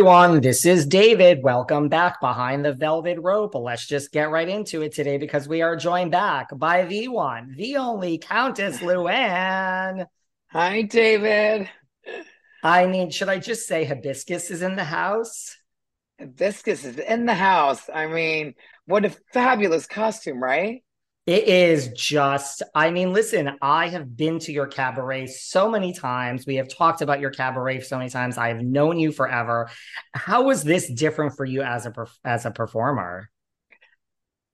everyone, this is David. Welcome back behind the velvet rope. Let's just get right into it today because we are joined back by the one, the only Countess Luann. Hi, David. I mean, should I just say hibiscus is in the house? Hibiscus is in the house. I mean, what a fabulous costume, right? It is just, I mean, listen, I have been to your cabaret so many times. We have talked about your cabaret so many times. I have known you forever. How was this different for you as a as a performer?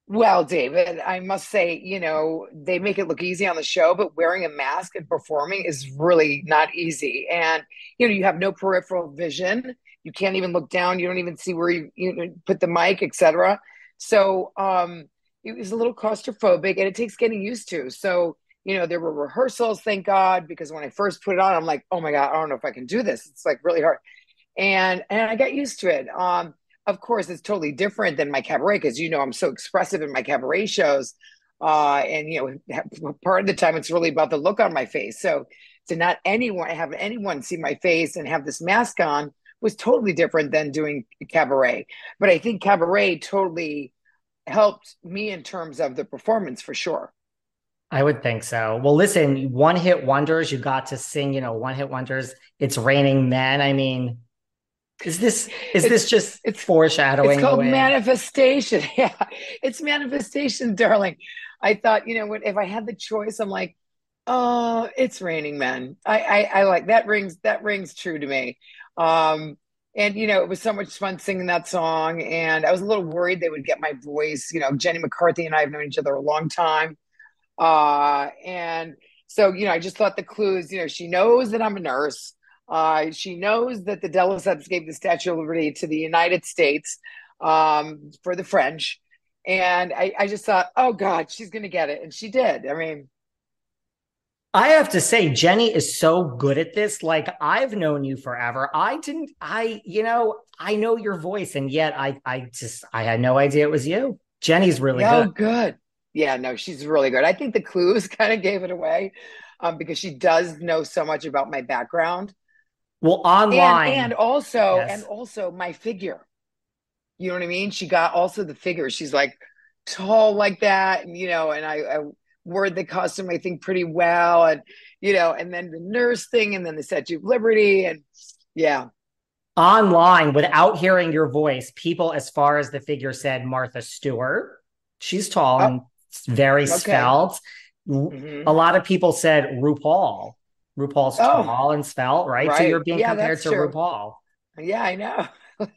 Well, David, I must say, you know, they make it look easy on the show, but wearing a mask and performing is really not easy. And, you know, you have no peripheral vision. You can't even look down. You don't even see where you, you put the mic, etc. So, um, it was a little claustrophobic and it takes getting used to. So, you know, there were rehearsals, thank God, because when I first put it on, I'm like, oh my God, I don't know if I can do this. It's like really hard. And and I got used to it. Um, of course, it's totally different than my cabaret because you know I'm so expressive in my cabaret shows. Uh, and you know, part of the time it's really about the look on my face. So to not anyone have anyone see my face and have this mask on was totally different than doing cabaret. But I think cabaret totally helped me in terms of the performance for sure. I would think so. Well, listen, one hit wonders. You got to sing, you know, one hit wonders. It's raining men. I mean, is this is it's, this just it's foreshadowing? It's called manifestation. Yeah, it's manifestation, darling. I thought, you know, what, if I had the choice, I'm like, oh, it's raining men. I, I, I like that rings that rings true to me. Um, and you know it was so much fun singing that song and i was a little worried they would get my voice. You know jenny mccarthy and i have known each other a long time. Uh, and so you know i just thought the clues you know she knows that i'm a nurse. Uh, she knows that the de gave the statue of liberty to the united states um, for the french. And I, I just thought oh god she's gonna get it. And she did. I mean I have to say, Jenny is so good at this. Like I've known you forever. I didn't, I, you know, I know your voice, and yet I, I just, I had no idea it was you. Jenny's really oh, good. good. Yeah, no, she's really good. I think the clues kind of gave it away, um, because she does know so much about my background. Well, online, and, and also, yes. and also my figure. You know what I mean? She got also the figure. She's like tall like that, and you know, and I, I wore the costume, I think, pretty well. And, you know, and then the nurse thing and then the Statue of Liberty. And yeah. Online, without hearing your voice, people, as far as the figure said, Martha Stewart. She's tall oh. and very okay. svelte. Mm-hmm. A lot of people said RuPaul. RuPaul's oh. tall and svelte, right? right? So you're being yeah, compared to true. RuPaul. Yeah, I know.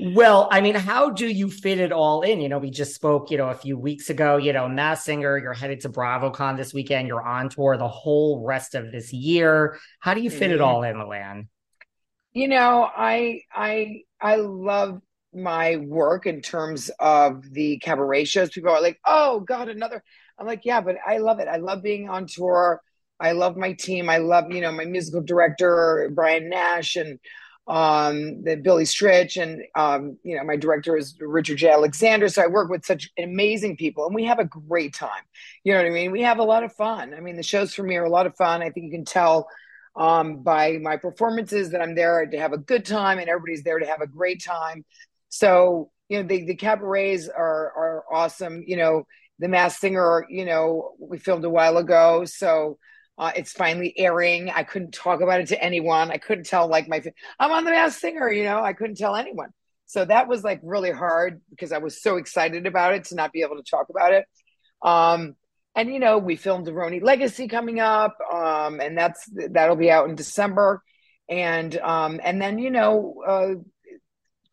Well, I mean, how do you fit it all in? You know, we just spoke, you know, a few weeks ago, you know, Masked Singer, you're headed to BravoCon this weekend, you're on tour the whole rest of this year. How do you fit mm-hmm. it all in, Luann? You know, I I I love my work in terms of the cabaret shows. People are like, "Oh God, another." I'm like, "Yeah, but I love it. I love being on tour. I love my team. I love, you know, my musical director Brian Nash and um, the Billy Stritch, and um, you know my director is Richard J. Alexander. So I work with such amazing people, and we have a great time. You know what I mean? We have a lot of fun. I mean, the shows for me are a lot of fun. I think you can tell um, by my performances that I'm there to have a good time, and everybody's there to have a great time. So you know the the cabarets are are awesome. You know the Masked Singer. You know we filmed a while ago, so uh, it's finally airing. I couldn't talk about it to anyone. I couldn't tell like my I'm on the Masked Singer. You know, I couldn't tell anyone. So that was like really hard because I was so excited about it to not be able to talk about it. Um, and you know, we filmed the RHONY Legacy coming up, um, and that's that'll be out in December. And um, and then you know, uh,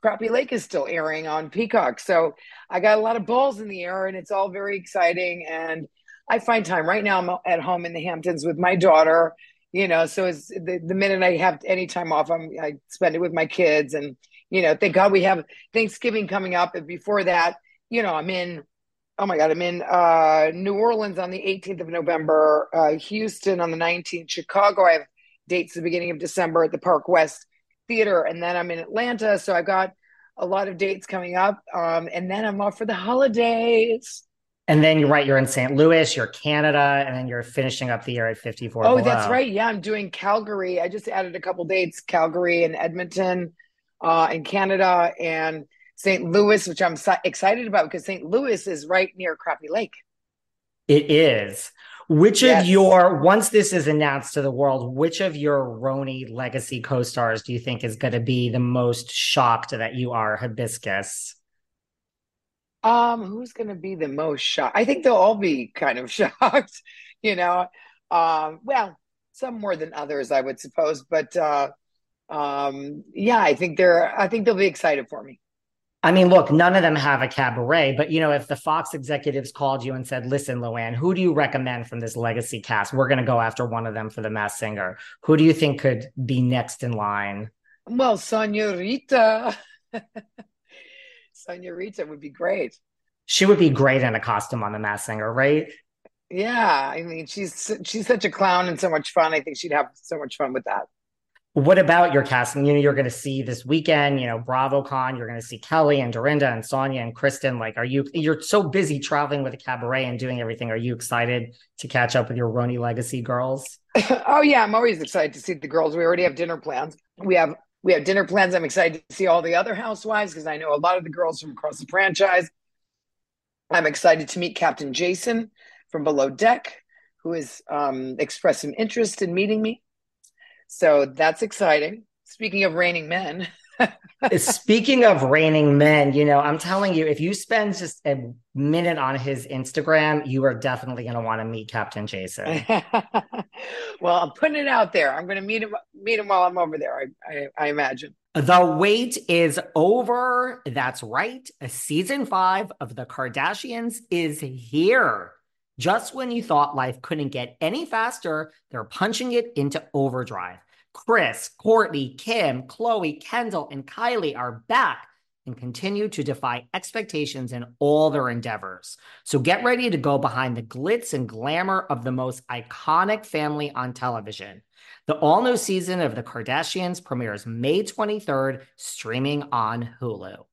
Crappie Lake is still airing on Peacock. So I got a lot of balls in the air, and it's all very exciting. And I find time right now. I'm at home in the Hamptons with my daughter. You know, so it's the, the minute I have any time off, I'm I spend it with my kids, and you know, thank God we have Thanksgiving coming up. And before that, you know, I'm in. Oh my God, I'm in uh, New Orleans on the 18th of November, uh, Houston on the 19th, Chicago. I have dates the beginning of December at the Park West Theater, and then I'm in Atlanta. So I've got a lot of dates coming up, um, and then I'm off for the holidays. And then you're right, you're in St. Louis, you're Canada, and then you're finishing up the year at 54. Oh, below. that's right. Yeah, I'm doing Calgary. I just added a couple dates, Calgary and Edmonton. uh, in Canada and St. Louis, which I'm so excited about because St. Louis is right near Crappie Lake. It is. Which yes. of your, once this is announced to the world, which of your RHONY legacy co stars do you think is going to be the most shocked that you are hibiscus? Um, who's going to be the most shocked? I think they'll all be kind of shocked, you know. Um, well, some more than others, I would suppose, but uh, um, yeah, I think they're. I think they'll be excited for me. I mean, look, none of them have a cabaret, but you know, if the Fox executives called you and said, "Listen, Luann, who do you recommend from this legacy cast? We're going to go after one of them for the Masked Singer. Who do you think could be next in line?" Well, Senorita. Senorita would be great. She would be great in a costume on the Masked Singer, right? Yeah, I mean, she's she's such a clown and so much fun. I think she'd have so much fun with that. What about your casting? You know, you're going to see this weekend, you know, BravoCon, you're going to see Kelly and Dorinda and Sonja and Kristen. Like, are you, you're so busy traveling with a cabaret and doing everything. Are you excited to catch up with your RHONY Legacy girls? oh, yeah. I'm always excited to see the girls. We already have dinner plans. We have, we have dinner plans. I'm excited to see all the other housewives because I know a lot of the girls from across the franchise. I'm excited to meet Captain Jason from Below Deck, who has um, expressed some interest in meeting me. So that's exciting. Speaking of raining men. Speaking of raining men, you know, I'm telling you, if you spend just a minute on his Instagram, you are definitely going to want to meet Captain Jason. well, I'm putting it out there. I'm going to meet him meet him while I'm over there. I, I, I imagine. The wait is over. That's right. Season five of The Kardashians is here. Just when you thought life couldn't get any faster, they're punching it into overdrive. Kris, Kourtney, Kim, Khloé, Kendall, and Kylie are back and continue to defy expectations in all their endeavors. So get ready to go behind the glitz and glamour of the most iconic family on television. The all new season of The Kardashians premieres May 23rd, streaming on Hulu.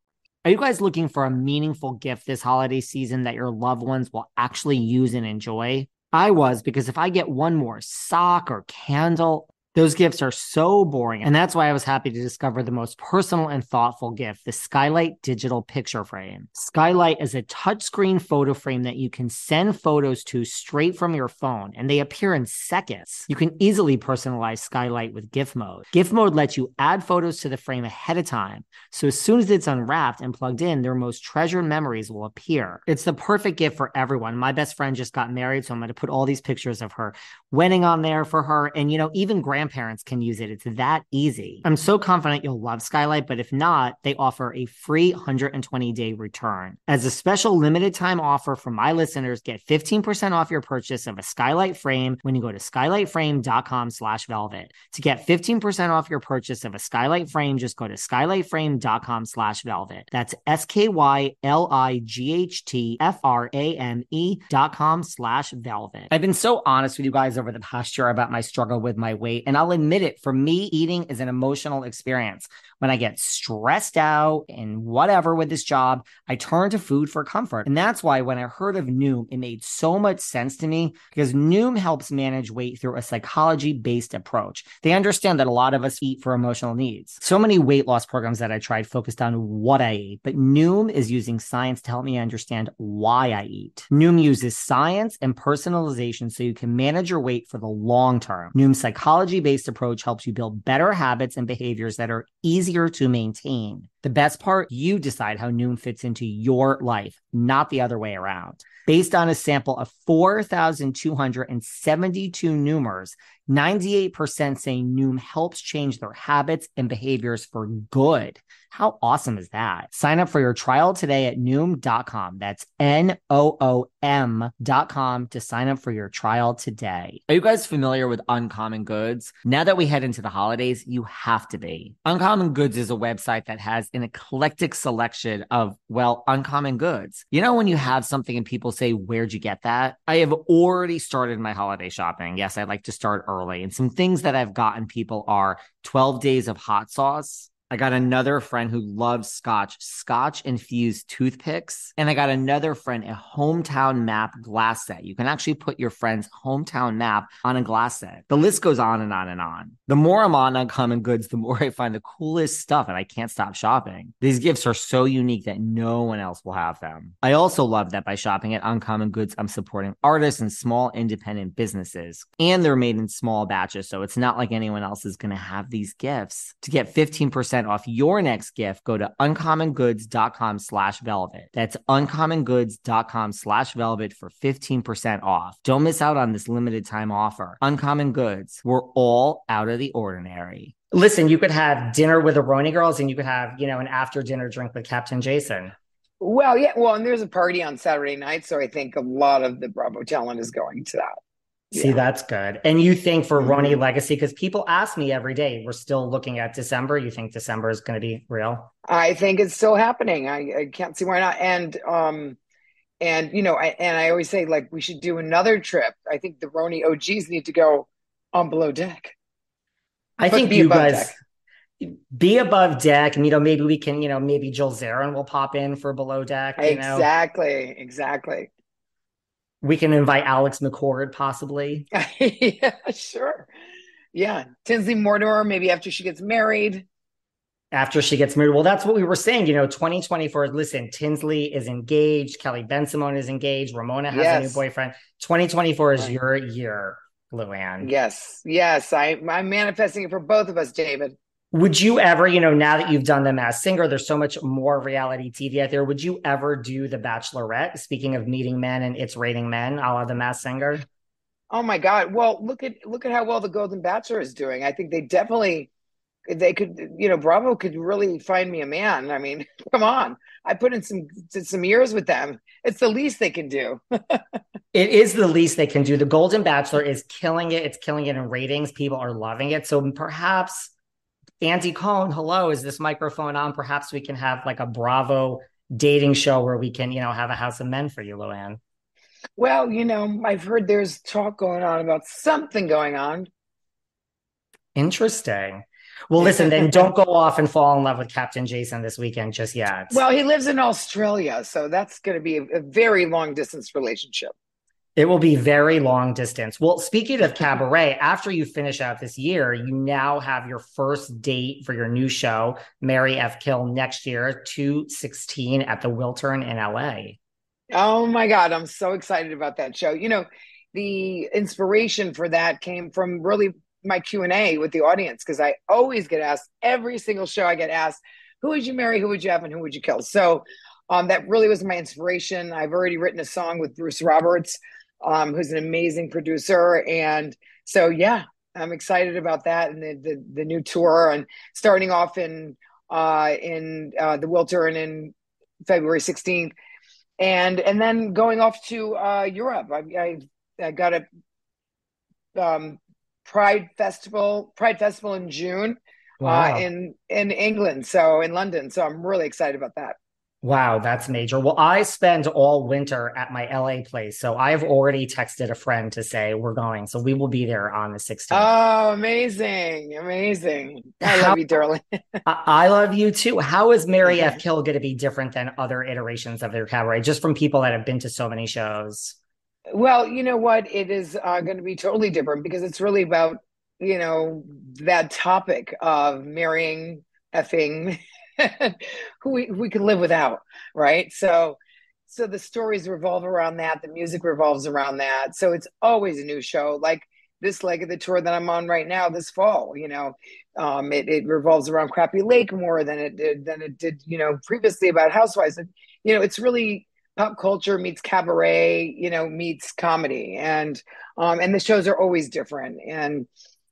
Are you guys looking for a meaningful gift this holiday season that your loved ones will actually use and enjoy? I was because if I get one more sock or candle, those gifts are so boring. And that's why I was happy to discover the most personal and thoughtful gift the Skylight Digital Picture Frame. Skylight is a touchscreen photo frame that you can send photos to straight from your phone, and they appear in seconds. You can easily personalize Skylight with gift mode. Gift mode lets you add photos to the frame ahead of time. So as soon as it's unwrapped and plugged in, their most treasured memories will appear. It's the perfect gift for everyone. My best friend just got married, so I'm going to put all these pictures of her wedding on there for her. And, you know, even grandparents grandparents can use it. It's that easy. I'm so confident you'll love Skylight, but if not, they offer a free 120 day return. As a special limited time offer for my listeners, get 15% off your purchase of a Skylight frame when you go to skylightframe.com slash velvet. To get 15% off your purchase of a Skylight frame, just go to skylightframe.com slash velvet. That's S K Y L I G H T F R A M E dot com slash velvet. I've been so honest with you guys over the past year about my struggle with my weight. And I'll admit it, for me, eating is an emotional experience. When I get stressed out and whatever with this job, I turn to food for comfort. And that's why when I heard of Noom, it made so much sense to me because Noom helps manage weight through a psychology based approach. They understand that a lot of us eat for emotional needs. So many weight loss programs that I tried focused on what I ate, but Noom is using science to help me understand why I eat. Noom uses science and personalization so you can manage your weight for the long term. Noom's psychology based approach helps you build better habits and behaviors that are easier to maintain. The best part, you decide how Noom fits into your life, not the other way around. Based on a sample of 4,272 Noomers, 98% say Noom helps change their habits and behaviors for good. How awesome is that? Sign up for your trial today at Noom.com. That's N O O M.com to sign up for your trial today. Are you guys familiar with Uncommon Goods? Now that we head into the holidays, you have to be. Uncommon Goods is a website that has an eclectic selection of, well, uncommon goods. You know, when you have something and people say, Where'd you get that? I have already started my holiday shopping. Yes, I like to start early. And some things that I've gotten people are 12 days of hot sauce I got another friend who loves scotch, scotch infused toothpicks. And I got another friend a hometown map glass set. You can actually put your friend's hometown map on a glass set. The list goes on and on and on. The more I'm on Uncommon Goods, the more I find the coolest stuff and I can't stop shopping. These gifts are so unique that no one else will have them. I also love that by shopping at Uncommon Goods, I'm supporting artists and small independent businesses. And they're made in small batches, so it's not like anyone else is going to have these gifts. To get 15% off your next gift, go to uncommongoods.com slash velvet. That's uncommongoods.com slash velvet for 15% off. Don't miss out on this limited time offer. Uncommon Goods, we're all out of the ordinary. Listen, you could have dinner with the RHONY girls and you could have, you know, an after dinner drink with Captain Jason. Well, yeah. Well, and there's a party on Saturday night. So I think a lot of the Bravo talent is going to that. See, yeah. that's good. And you think for mm-hmm. RHONY Legacy, because people ask me every day, we're still looking at December. You think December is going to be real? I think it's still happening. I, I can't see why not. And, um, and you know, I, and I always say like we should do another trip. I think the RHONY OGs need to go on below deck. I think you guys deck. be above deck, and you know maybe we can, you know, maybe Jill Zarin will pop in for below deck. exactly, know? exactly. We can invite Alex McCord possibly. yeah, sure. Yeah. Tinsley Mortimer, maybe after she gets married. After she gets married. Well, that's what we were saying. You know, 2024, listen, Tinsley is engaged. Kelly Bensimon is engaged. Ramona has yes. a new boyfriend. 2024 is right. your year, Luann. Yes. Yes. I, I'm manifesting it for both of us, David would you ever, you know, now that you've done the Masked Singer, there's so much more reality TV out there. Would you ever do the Bachelorette? Speaking of meeting men and it's rating men, a la the Masked Singer. Oh my God! Well, look at look at how well the Golden Bachelor is doing. I think they definitely they could, you know, Bravo could really find me a man. I mean, come on, I put in some some years with them. It's the least they can do. it is the least they can do. The Golden Bachelor is killing it. It's killing it in ratings. People are loving it. So perhaps Andy Cohen, hello, is this microphone on? Perhaps we can have like a Bravo dating show where we can, you know, have a house of men for you, Luann. Well, you know, I've heard there's talk going on about something going on. Interesting. Well, listen, then don't go off and fall in love with Captain Jason this weekend just yet. Well, he lives in Australia, so that's going to be a, a very long distance relationship. It will be very long distance. Well, speaking of cabaret, after you finish out this year, you now have your first date for your new show, Marry F. Kill, next year, 216 at the Wiltern in LA. Oh my God. I'm so excited about that show. You know, the inspiration for that came from really my Q&A with the audience because I always get asked every single show I get asked, who would you marry, who would you have, and who would you kill? So um, that really was my inspiration. I've already written a song with Bruce Roberts um, who's an amazing producer. And so, yeah, I'm excited about that and the, the, the new tour and starting off in uh, in uh, the Wiltern in February 16th, and and then going off to uh, Europe. I, I, I got a um, Pride Festival Pride Festival in June uh, wow. in in England, so in London. So I'm really excited about that. Wow, that's major. Well, I spend all winter at my LA place. So I've already texted a friend to say we're going. So we will be there on the 16th. Oh, amazing. Amazing. I How, love you, darling. I love you too. How is Marry F. Kill going to be different than other iterations of their cabaret, just from people that have been to so many shows? Well, you know what? It is uh, going to be totally different because it's really about, you know, that topic of marrying, effing, who we, we can live without, right? So, so the stories revolve around that. The music revolves around that. So it's always a new show. Like this leg of the tour that I'm on right now this fall, you know, um, it, it revolves around Crappie Lake more than it did than it did, you know, previously about Housewives. And, you know, it's really pop culture meets cabaret, you know, meets comedy. And um, and the shows are always different. And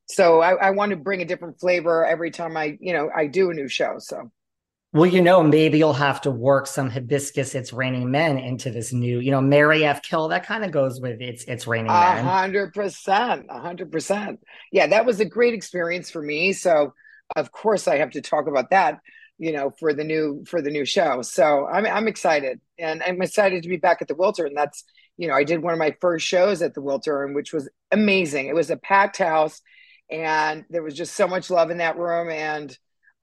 so I, I want to bring a different flavor every time I, you know, I do a new show. So well, you know, maybe you'll have to work some hibiscus it's raining men into this new, you know, Marry F. Kill. That kind of goes with it's it's raining men. A hundred percent. A hundred percent. Yeah, that was a great experience for me. So of course I have to talk about that, you know, for the new for the new show. So I'm I'm excited. And I'm excited to be back at the Wiltern. And that's, you know, I did one of my first shows at the Wiltern, which was amazing. It was a packed house and there was just so much love in that room. And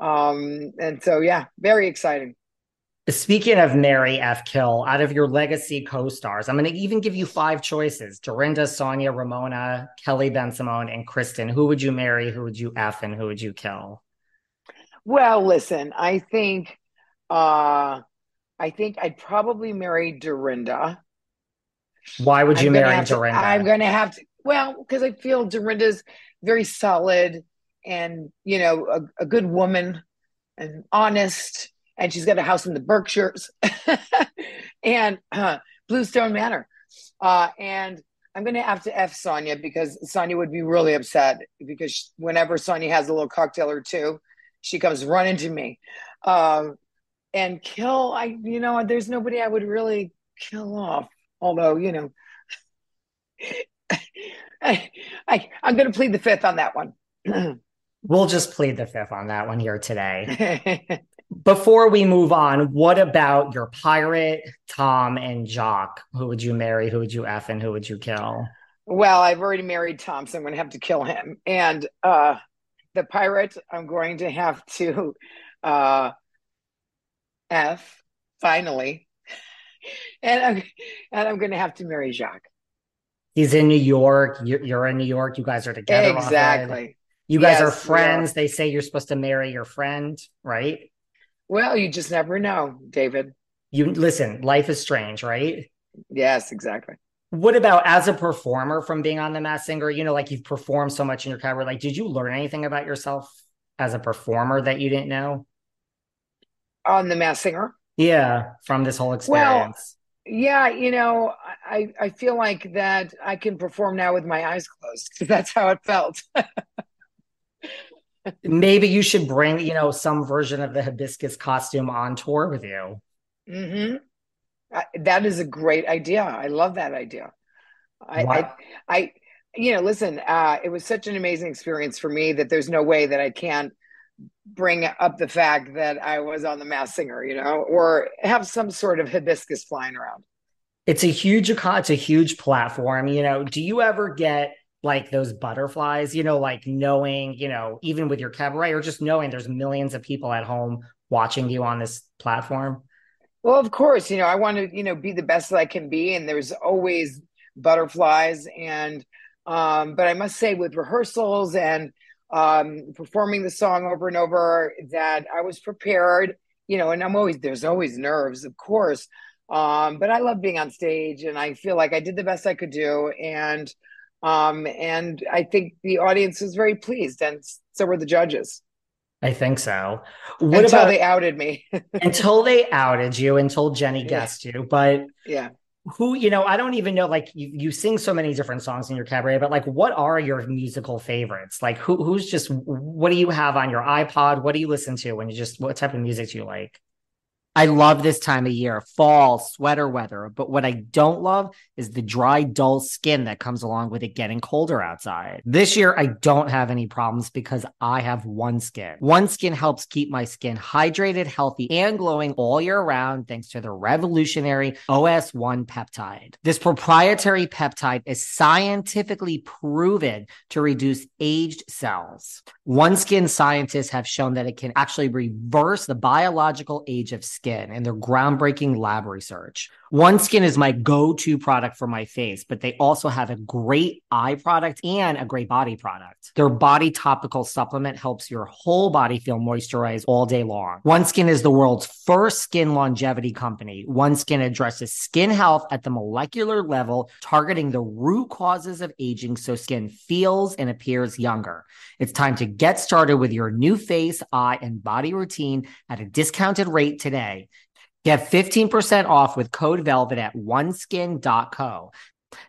Um, and so, yeah, very exciting. Speaking of Marry F. Kill, out of your legacy co-stars, I'm going to even give you five choices: Dorinda, Sonja, Ramona, Kelly Bensimon, and Kristen. Who would you marry? Who would you F? And who would you kill? Well, listen, I think, uh, I think I'd probably marry Dorinda. Why would you marry Dorinda? To, I'm going to have to. Well, because I feel Dorinda's very solid and you know a, a good woman and honest and she's got a house in the Berkshires and uh, Bluestone Manor. Uh, and I'm going to have to F Sonja because Sonja would be really upset because whenever Sonja has a little cocktail or two, she comes running to me. Um, and kill, I, you know, there's nobody I would really kill off. Although, you know, I, I, I'm going to plead the fifth on that one. we'll just plead the fifth on that one here today. before we move on, what about your pirate, Tom and Jacques? Who would you marry? Who would you F and who would you kill? Well, I've already married Tom, so I'm going to have to kill him. And uh, the pirate, I'm going to have to uh, F finally. and I'm and I'm going to have to marry Jacques. He's in New York. You're, you're in New York. You guys are together. Exactly. You guys yes, are friends. They say you're supposed to marry your friend, right? Well, you just never know, David. You listen, life is strange, right? Yes, exactly. What about as a performer from being on The Masked Singer? You know, like you've performed so much in your career. Like, did you learn anything about yourself as a performer that you didn't know? On The Masked Singer? Yeah, from this whole experience. Well, yeah, you know, I I feel like that I can perform now with my eyes closed because that's how it felt. maybe you should bring you know some version of the hibiscus costume on tour with you. Mm-hmm. I, that is a great idea. I love that idea. I, I, I you know listen uh, it was such an amazing experience for me that there's no way that i can't bring up the fact that i was on the Masked Singer you know or have some sort of hibiscus flying around. It's a huge it's a huge platform you know. Do you ever get like those butterflies, you know, like knowing, you know, even with your cabaret or just knowing there's millions of people at home watching you on this platform? Well, of course, you know, I want to, you know, be the best that I can be. And there's always butterflies. And, um, but I must say, with rehearsals and um, performing the song over and over, that I was prepared, you know, and I'm always, there's always nerves, of course. Um, but I love being on stage and I feel like I did the best I could do. And, um, and I think the audience was very pleased, and so were the judges. I think so. What until about, they outed me? until they outed you, until Jenny guessed you. But yeah, who you know? I don't even know. Like you, you sing so many different songs in your cabaret, but like, what are your musical favorites? Like, who who's just what do you have on your iPod? What do you listen to when you just what type of music do you like? I love this time of year, fall, sweater weather. But what I don't love is the dry, dull skin that comes along with it getting colder outside. This year, I don't have any problems because I have One Skin. One Skin helps keep my skin hydrated, healthy, and glowing all year round thanks to the revolutionary OS1 peptide. This proprietary peptide is scientifically proven to reduce aged cells. One Skin scientists have shown that it can actually reverse the biological age of skin Skin and their groundbreaking lab research. One Skin is my go to product for my face, but they also have a great eye product and a great body product. Their body topical supplement helps your whole body feel moisturized all day long. One Skin is the world's first skin longevity company. One Skin addresses skin health at the molecular level, targeting the root causes of aging so skin feels and appears younger. It's time to get started with your new face, eye, and body routine at a discounted rate today. Get 15% off with code VELVET at oneskin.co.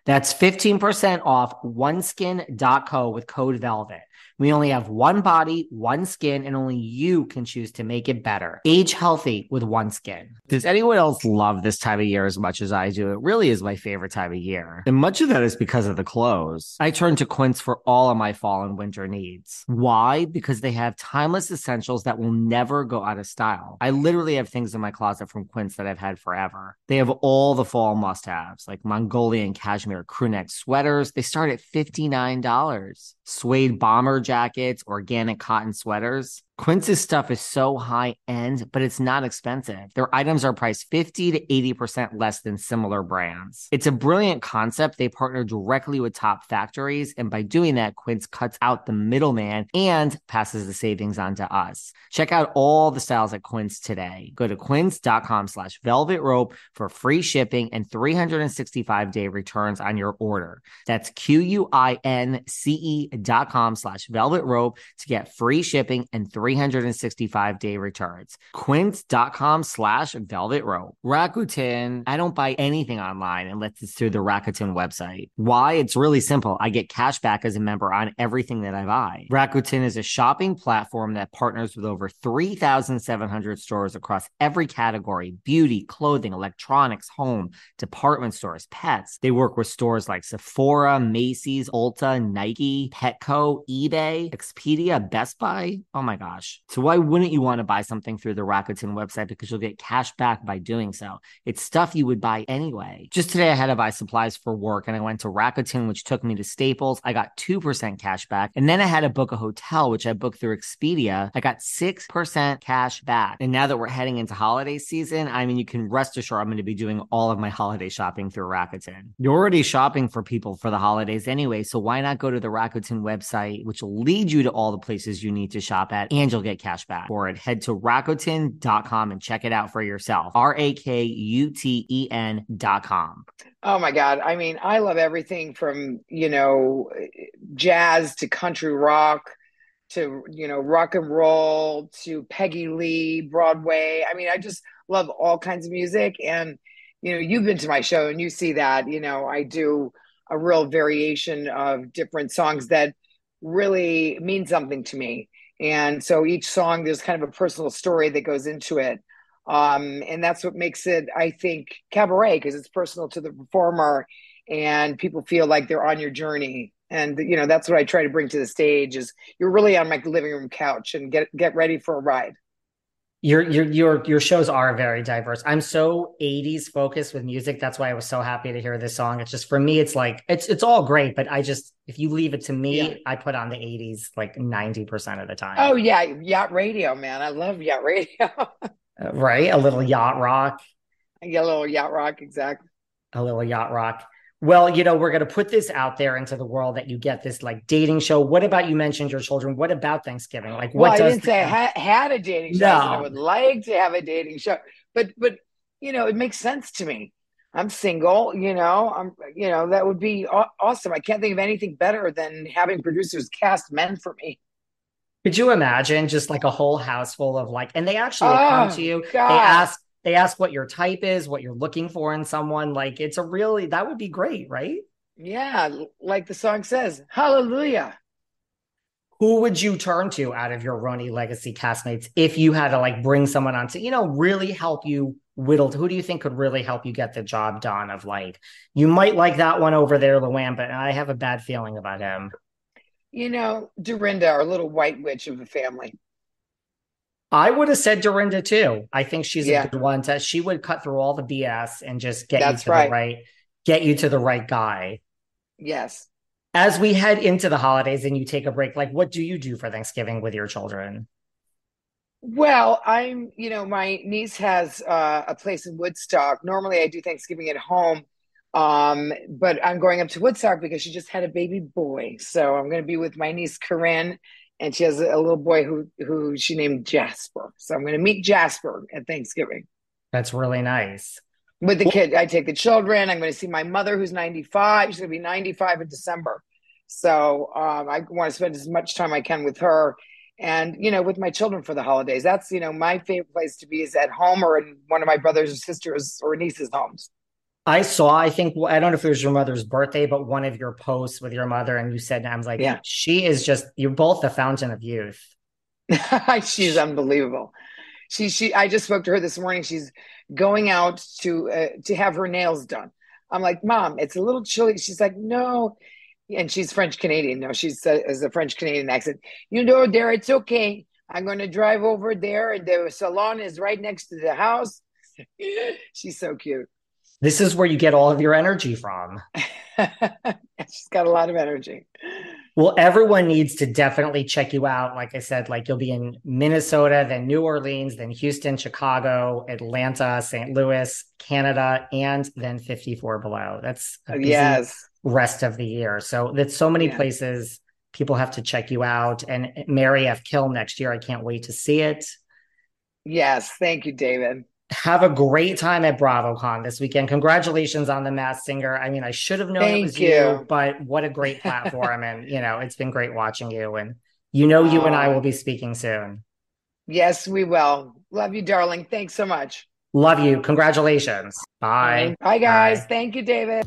That's 15% off oneskin.co with code VELVET. We only have one body, one skin, and only you can choose to make it better. Age healthy with one skin. Does anyone else love this time of year as much as I do? It really is my favorite time of year. And much of that is because of the clothes. I turn to Quince for all of my fall and winter needs. Why? Because they have timeless essentials that will never go out of style. I literally have things in my closet from Quince that I've had forever. They have all the fall must haves like Mongolian cashmere crewneck sweaters. They start at $59. Suede bomber jackets, organic cotton sweaters. Quince's stuff is so high end, but it's not expensive. Their items are priced 50 to 80% less than similar brands. It's a brilliant concept. They partner directly with top factories. And by doing that, Quince cuts out the middleman and passes the savings on to us. Check out all the styles at Quince today. Go to quince.com slash velvet rope for free shipping and 365 day returns on your order. That's Q U I N C E dot com slash velvet rope to get free shipping and 365 day returns. Quince.com slash velvet rope. Rakuten, I don't buy anything online unless it's through the Rakuten website. Why? It's really simple. I get cash back as a member on everything that I buy. Rakuten is a shopping platform that partners with over 3,700 stores across every category beauty, clothing, electronics, home, department stores, pets. They work with stores like Sephora, Macy's, Ulta, Nike, Petco, eBay, Expedia, Best Buy. Oh my God So why wouldn't you want to buy something through the Rakuten website? Because you'll get cash back by doing so. It's stuff you would buy anyway. Just today, I had to buy supplies for work and I went to Rakuten, which took me to Staples. I got 2% cash back. And then I had to book a hotel, which I booked through Expedia. I got 6% cash back. And now that we're heading into holiday season, I mean, you can rest assured I'm going to be doing all of my holiday shopping through Rakuten. You're already shopping for people for the holidays anyway. So why not go to the Rakuten website, which will lead you to all the places you need to shop at and you'll get cash back for it. Head to Rakuten.com and check it out for yourself. R A K U T E N.com. Oh my God. I mean, I love everything from, you know, jazz to country rock to, you know, rock and roll to Peggy Lee, Broadway. I mean, I just love all kinds of music. And, you know, you've been to my show and you see that, you know, I do a real variation of different songs that really mean something to me. And so each song, there's kind of a personal story that goes into it. Um, and that's what makes it, I think, cabaret because it's personal to the performer and people feel like they're on your journey. And you know that's what I try to bring to the stage is you're really on my living room couch and get get ready for a ride your your your your shows are very diverse. I'm so 80s focused with music. That's why I was so happy to hear this song. It's just for me, it's like it's it's all great, but I just if you leave it to me, yeah. I put on the 80s like 90% of the time. Oh yeah, yacht radio, man. I love yacht radio. Uh, right? A little yacht rock. Yeah, a little yacht rock, exactly. A little yacht rock well, you know, we're going to put this out there into the world that you get this like dating show. What about you mentioned your children? What about Thanksgiving? Like, what well, I didn't say I ha- had a dating show. No. I would like to have a dating show, but but you know, it makes sense to me. I'm single, you know. I'm, you know, that would be aw- awesome. I can't think of anything better than having producers cast men for me. Could you imagine just like a whole house full of like, and they actually oh, come to oh, you, God. they ask they ask what your type is, what you're looking for in someone. Like it's a really that would be great, right? Yeah, like the song says, Hallelujah. Who would you turn to out of your RHONY Legacy castmates if you had to like bring someone on to, you know, really help you whittle? Who do you think could really help you get the job done? Of like, you might like that one over there, Luann, but I have a bad feeling about him. You know, Dorinda, our little white witch of the family. I would have said Dorinda too. I think she's yeah. a good one to she would cut through all the BS and just get That's you to right. the right get you to the right guy. Yes. As we head into the holidays and you take a break, like what do you do for Thanksgiving with your children? Well, I'm, you know, my niece has uh, a place in Woodstock. Normally I do Thanksgiving at home. Um, but I'm going up to Woodstock because she just had a baby boy. So I'm going to be with my niece Corinne and she has a little boy who who she named Jasper. So I'm going to meet Jasper at Thanksgiving. That's really nice. With the kid, I take the children. I'm going to see my mother, who's 95. She's going to be 95 in December. So um, I want to spend as much time I can with her, and you know, with my children for the holidays. That's you know my favorite place to be is at home or in one of my brothers or sisters or nieces' homes. I saw, I think, I don't know if it was your mother's birthday, but one of your posts with your mother, and you said, I was like, yeah, she is just, you're both the fountain of youth. She's unbelievable. She, she, I just spoke to her this morning. She's going out to, uh, to have her nails done. I'm like, Mom, it's a little chilly. She's like, No. And she's French Canadian. No, she's uh, a French Canadian accent. You know, there, it's okay. I'm going to drive over there, and the salon is right next to the house. she's so cute. This is where you get all of your energy from. She's got a lot of energy. Well, everyone needs to definitely check you out. Like I said, like you'll be in Minnesota, then New Orleans, then Houston, Chicago, Atlanta, St. Louis, Canada, and then 54 below. That's yes rest of the year. So that's so many yeah. places people have to check you out. And Marry F. Kill next year. I can't wait to see it. Yes. Thank you, David. Have a great time at BravoCon this weekend. Congratulations on the Masked Singer. I mean, I should have known Thank it was you. you. but what a great platform. and, you know, it's been great watching you. And you know, you and I will be speaking soon. Yes, we will. Love you, darling. Thanks so much. Love you. Congratulations. Bye. Bye, guys. Bye. Thank you, David.